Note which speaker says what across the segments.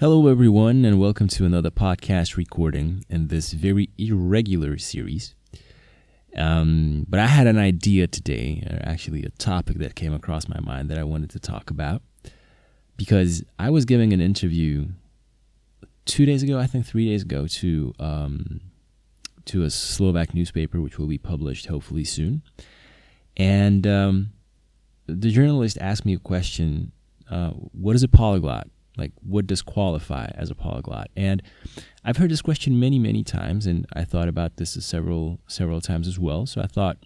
Speaker 1: Hello, everyone, and welcome to another podcast recording in this very irregular series. Um, but I had an idea today, or actually a topic that came across my mind that I wanted to talk about because I was giving an interview two days ago, I think three days ago, to um, to a Slovak newspaper, which will be published hopefully soon. And um, the journalist asked me a question: uh, "What is a polyglot?" Like, what does qualify as a polyglot? And I've heard this question many, many times, and I thought about this several, several times as well. So I thought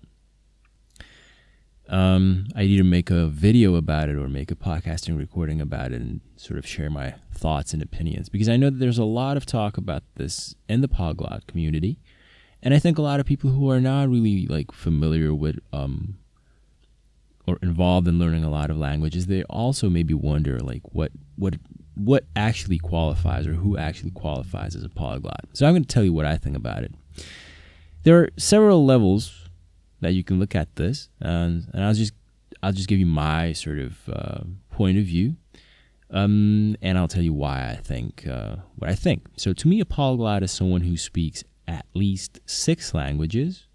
Speaker 1: um, I'd either make a video about it or make a podcasting recording about it and sort of share my thoughts and opinions because I know that there's a lot of talk about this in the polyglot community. And I think a lot of people who are not really like familiar with um, or involved in learning a lot of languages, they also maybe wonder like what what what actually qualifies or who actually qualifies as a polyglot. So I'm going to tell you what I think about it. There are several levels that you can look at this, and, and I'll just I'll just give you my sort of uh, point of view, um, and I'll tell you why I think uh, what I think. So to me, a polyglot is someone who speaks at least six languages,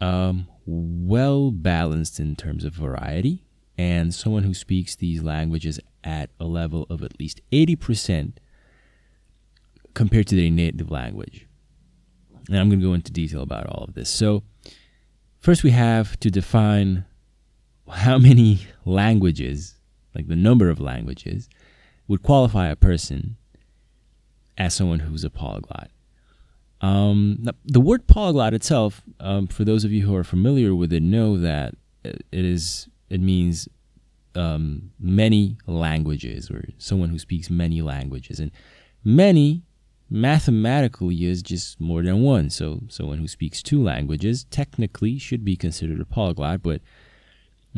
Speaker 1: um, well balanced in terms of variety, and someone who speaks these languages at a level of at least 80% compared to their native language. And I'm going to go into detail about all of this. So, first, we have to define how many languages, like the number of languages, would qualify a person as someone who's a polyglot. Um, the word polyglot itself, um, for those of you who are familiar with it, know that it is it means um, many languages or someone who speaks many languages. And many mathematically is just more than one. So someone who speaks two languages technically should be considered a polyglot, but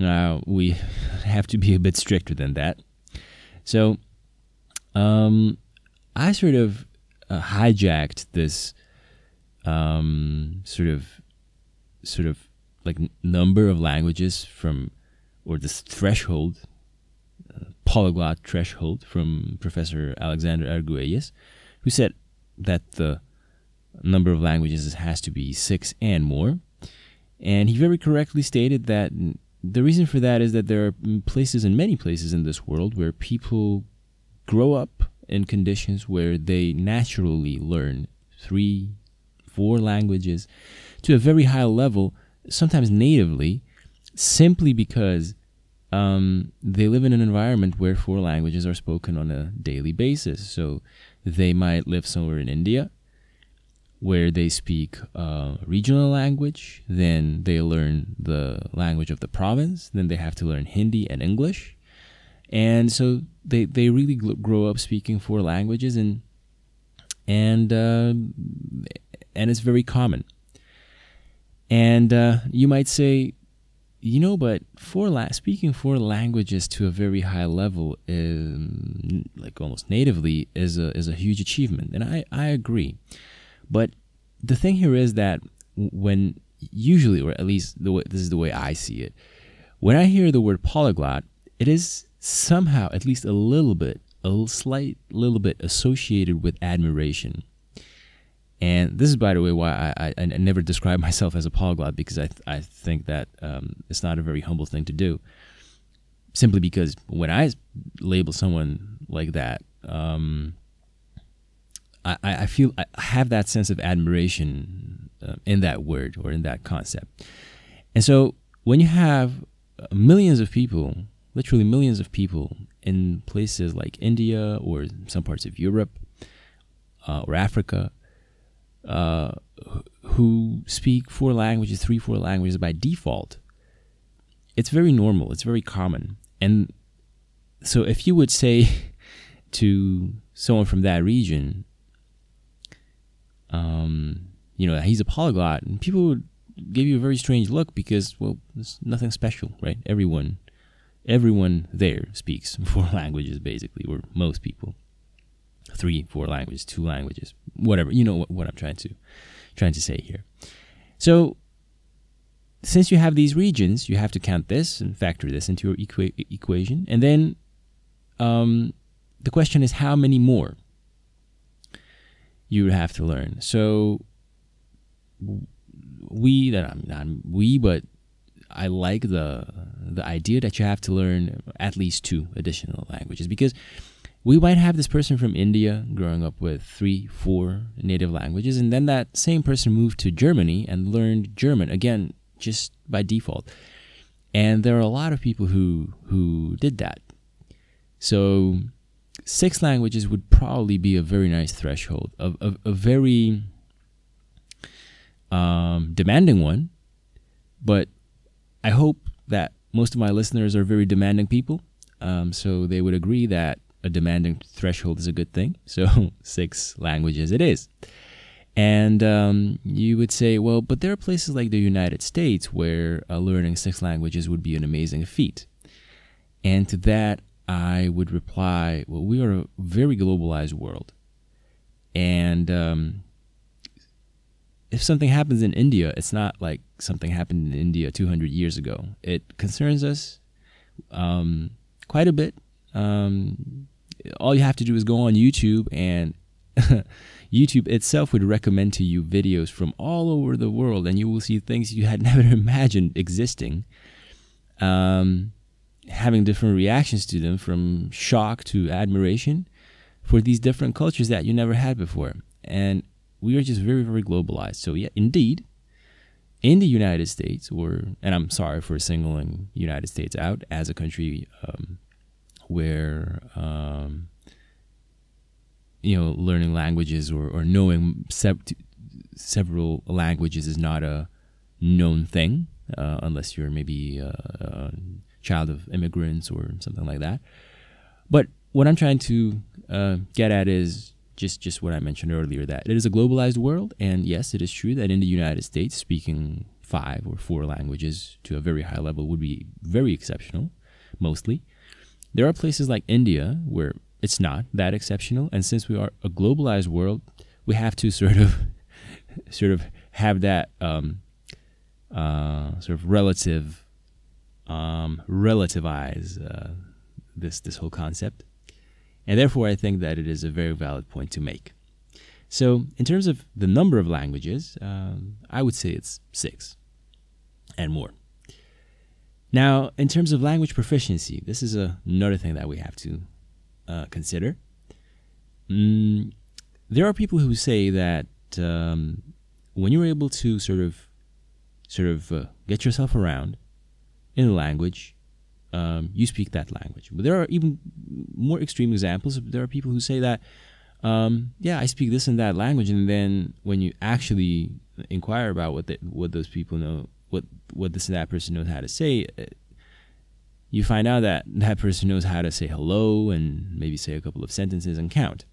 Speaker 1: uh, we have to be a bit stricter than that. So um, I sort of uh, hijacked this um, sort of sort of like number of languages from or this threshold, uh, polyglot threshold from Professor Alexander Arguelles, who said that the number of languages has to be six and more. And he very correctly stated that the reason for that is that there are places and many places in this world where people grow up in conditions where they naturally learn three, four languages to a very high level, sometimes natively, simply because um, they live in an environment where four languages are spoken on a daily basis. So they might live somewhere in India where they speak uh, regional language, then they learn the language of the province, then they have to learn Hindi and English. And so they, they really grow up speaking four languages and and uh, and it's very common. And uh, you might say, you know, but four la- speaking four languages to a very high level, is, like almost natively, is a is a huge achievement, and I I agree. But the thing here is that when usually, or at least the way, this is the way I see it, when I hear the word polyglot, it is somehow, at least a little bit, a slight little bit associated with admiration. And this is, by the way, why I, I, I never describe myself as a polyglot because I, th- I think that um, it's not a very humble thing to do. Simply because when I label someone like that, um, I, I feel I have that sense of admiration uh, in that word or in that concept. And so when you have millions of people, literally millions of people in places like India or some parts of Europe uh, or Africa, uh, who speak four languages, three, four languages by default. It's very normal. It's very common. And so if you would say to someone from that region, um, you know, he's a polyglot, and people would give you a very strange look because, well, there's nothing special, right? Everyone, everyone there speaks four languages, basically, or most people three, four languages, two languages, whatever. You know what, what I'm trying to trying to say here. So since you have these regions, you have to count this and factor this into your equa- equation, and then um, the question is how many more you have to learn. So we that I'm not we, but I like the the idea that you have to learn at least two additional languages because we might have this person from India growing up with three, four native languages, and then that same person moved to Germany and learned German again just by default. And there are a lot of people who who did that. So six languages would probably be a very nice threshold, a, a, a very um, demanding one, but I hope that most of my listeners are very demanding people. Um, so they would agree that a demanding threshold is a good thing. So six languages it is. And um, you would say, well, but there are places like the United States where uh, learning six languages would be an amazing feat. And to that, I would reply, well, we are a very globalized world. And um, if something happens in India, it's not like something happened in India 200 years ago. It concerns us um, quite a bit. Um, all you have to do is go on YouTube, and YouTube itself would recommend to you videos from all over the world, and you will see things you had never imagined existing. Um, having different reactions to them from shock to admiration for these different cultures that you never had before. And we are just very, very globalized. So, yeah, indeed, in the United States, or and I'm sorry for singling United States out as a country um, where um, you know learning languages or, or knowing several languages is not a known thing uh, unless you're maybe a, a, child of immigrants or something like that. But what I'm trying to uh, get at is just just what I mentioned earlier that it is a globalized world, and yes, it is true that in the United States, speaking five or four languages to a very high level would be very exceptional, mostly. There are places like India where it's not that exceptional, and since we are a globalized world, we have to sort of sort of have that um, uh, sort of relative um, relativize uh, this this whole concept and therefore, I think that it is a very valid point to make. So, in terms of the number of languages, um, I would say it's six and more. Now, in terms of language proficiency, this is a, another thing that we have to uh, consider. Mm, there are people who say that um, when you're able to sort of, sort of uh, get yourself around in a language, um, you speak that language. But there are even more extreme examples. There are people who say that, um, yeah, I speak this and that language, and then when you actually inquire about what what those people know, what what this and that person knows how to say, uh, you find out that that person knows how to say hello and maybe say a couple of sentences and count.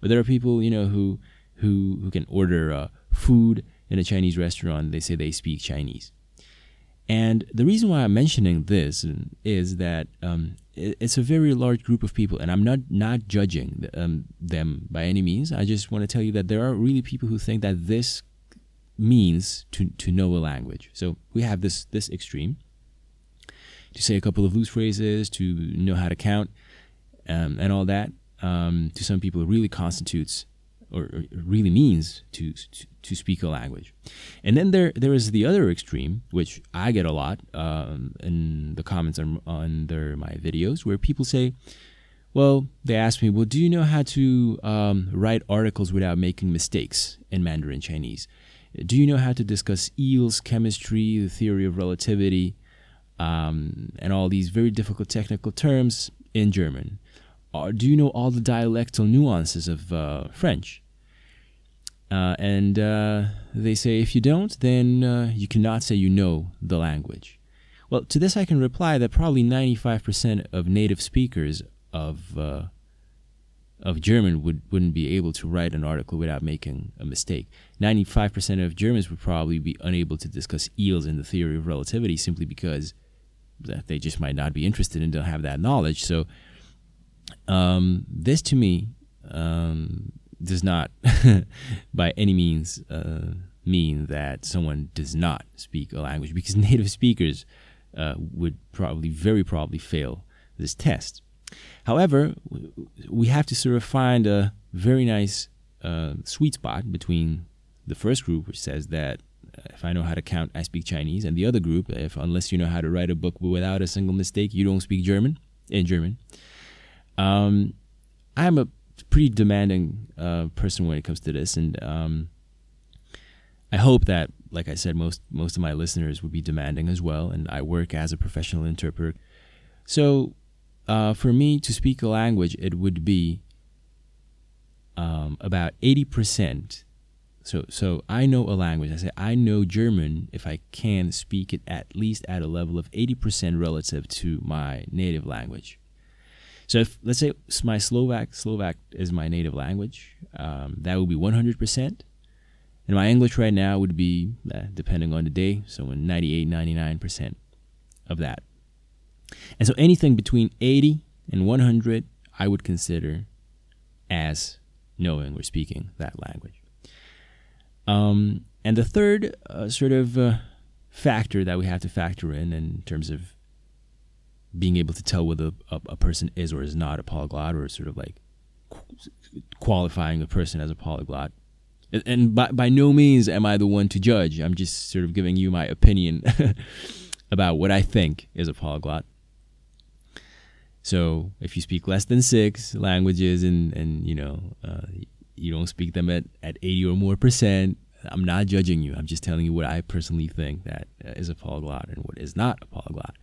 Speaker 1: But there are people, you know, who who who can order uh, food in a Chinese restaurant. They say they speak Chinese. And the reason why I'm mentioning this is that um, it's a very large group of people, and I'm not not judging um, them by any means. I just want to tell you that there are really people who think that this means to to know a language. So we have this this extreme to say a couple of loose phrases, to know how to count, um, and all that. Um, to some people, it really constitutes or, really means to, to, to speak a language. And then there there is the other extreme, which I get a lot um, in the comments on under my videos, where people say, "Well, they ask me, well, do you know how to um, write articles without making mistakes in Mandarin Chinese? Do you know how to discuss eels, chemistry, the theory of relativity, um, and all these very difficult technical terms in German?" Uh, do you know all the dialectal nuances of uh, French? Uh, and uh, they say, if you don't, then uh, you cannot say you know the language. Well, to this I can reply that probably 95% of native speakers of uh, of German would wouldn't be able to write an article without making a mistake. 95% of Germans would probably be unable to discuss eels in the theory of relativity simply because they just might not be interested and don't have that knowledge. So um, this to me um, does not, by any means, uh, mean that someone does not speak a language because native speakers uh, would probably, very probably, fail this test. However, we have to sort of find a very nice uh, sweet spot between the first group, which says that uh, if I know how to count, I speak Chinese, and the other group, if unless you know how to write a book without a single mistake, you don't speak German in German. Um, I'm a pretty demanding uh, person when it comes to this, and um, I hope that, like I said, most most of my listeners would be demanding as well. And I work as a professional interpreter, so uh, for me to speak a language, it would be um, about eighty percent. So so I know a language. I say I know German if I can speak it at least at a level of eighty percent relative to my native language. So if let's say my Slovak Slovak is my native language, um, that would be one hundred percent. And my English right now would be, uh, depending on the day, so 98, 99% of that. And so anything between 80 and 100, I would consider as knowing or speaking that language. Um, and the third uh, sort of uh, factor that we have to factor in in terms of being able to tell whether a, a, person is or is not a polyglot or sort of like qualifying a person as a polyglot and by, by no means am I the one to judge. I'm just sort of giving you my opinion about what I think is a polyglot. So if you speak less than six languages and, and you know, uh, you don't speak them at, at 80 or more percent, I'm not judging you. I'm just telling you what I personally think that is a polyglot and what is not a polyglot.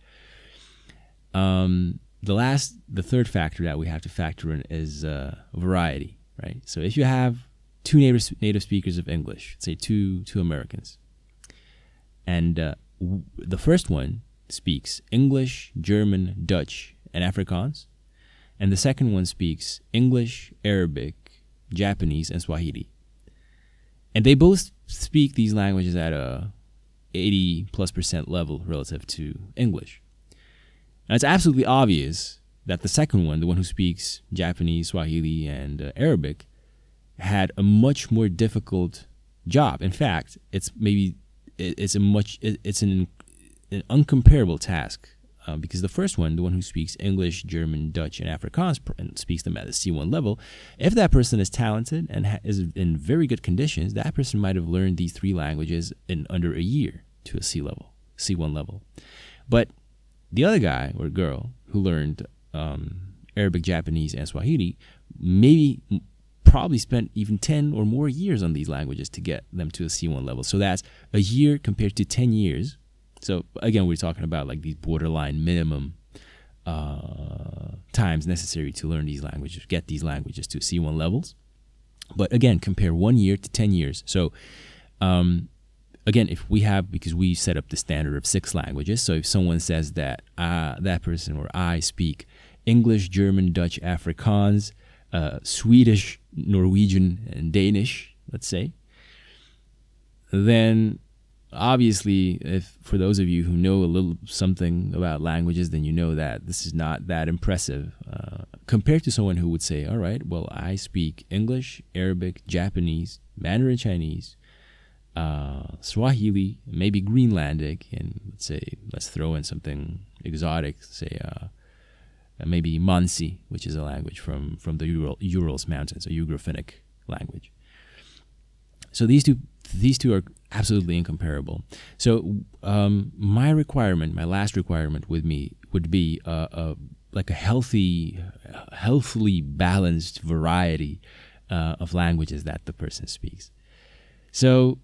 Speaker 1: Um, the last, the third factor that we have to factor in is uh, variety, right? So if you have two native native speakers of English, say two two Americans, and uh, w- the first one speaks English, German, Dutch, and Afrikaans, and the second one speaks English, Arabic, Japanese, and Swahili. And they both speak these languages at a 80 plus percent level relative to English. Now it's absolutely obvious that the second one, the one who speaks Japanese, Swahili, and uh, Arabic, had a much more difficult job. In fact, it's maybe it's a much it's an an uncomparable task uh, because the first one, the one who speaks English, German, Dutch, and Afrikaans and speaks them at the C1 level, if that person is talented and is in very good conditions, that person might have learned these three languages in under a year to a C level, C1 level. But the other guy or girl who learned um, Arabic, Japanese, and Swahili maybe probably spent even 10 or more years on these languages to get them to a C1 level. So that's a year compared to 10 years. So again, we're talking about like these borderline minimum uh, times necessary to learn these languages, get these languages to C1 levels. But again, compare one year to 10 years. So um, again, if we have, because we set up the standard of six languages, so if someone says that uh, that person or I speak English, German, Dutch, Afrikaans, uh, Swedish, Norwegian, and Danish, let's say, then obviously, if for those of you who know a little something about languages, then you know that this is not that impressive uh, compared to someone who would say, "All right, well, I speak English, Arabic, Japanese, Mandarin Chinese." Uh, Swahili, maybe Greenlandic, and let's say let's throw in something exotic, say uh, uh, maybe Mansi, which is a language from, from the Ural, Urals mountains, a Ugro-Finnic language. So these two these two are absolutely incomparable. So um, my requirement, my last requirement with me would be a, a like a healthy, healthily balanced variety uh, of languages that the person speaks. So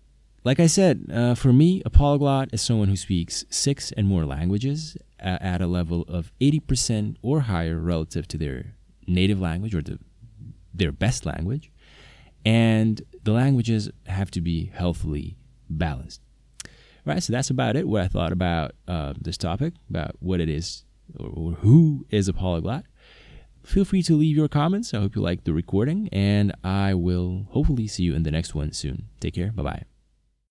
Speaker 1: like I said, uh, for me, a polyglot is someone who speaks six and more languages at a level of 80% or higher relative to their native language or the, their best language. And the languages have to be healthily balanced. Right, so that's about it. What I thought about uh, this topic, about what it is or, or who is a polyglot. Feel free to leave your comments. I hope you like the recording, and I will hopefully see you in the next one soon. Take care. Bye bye.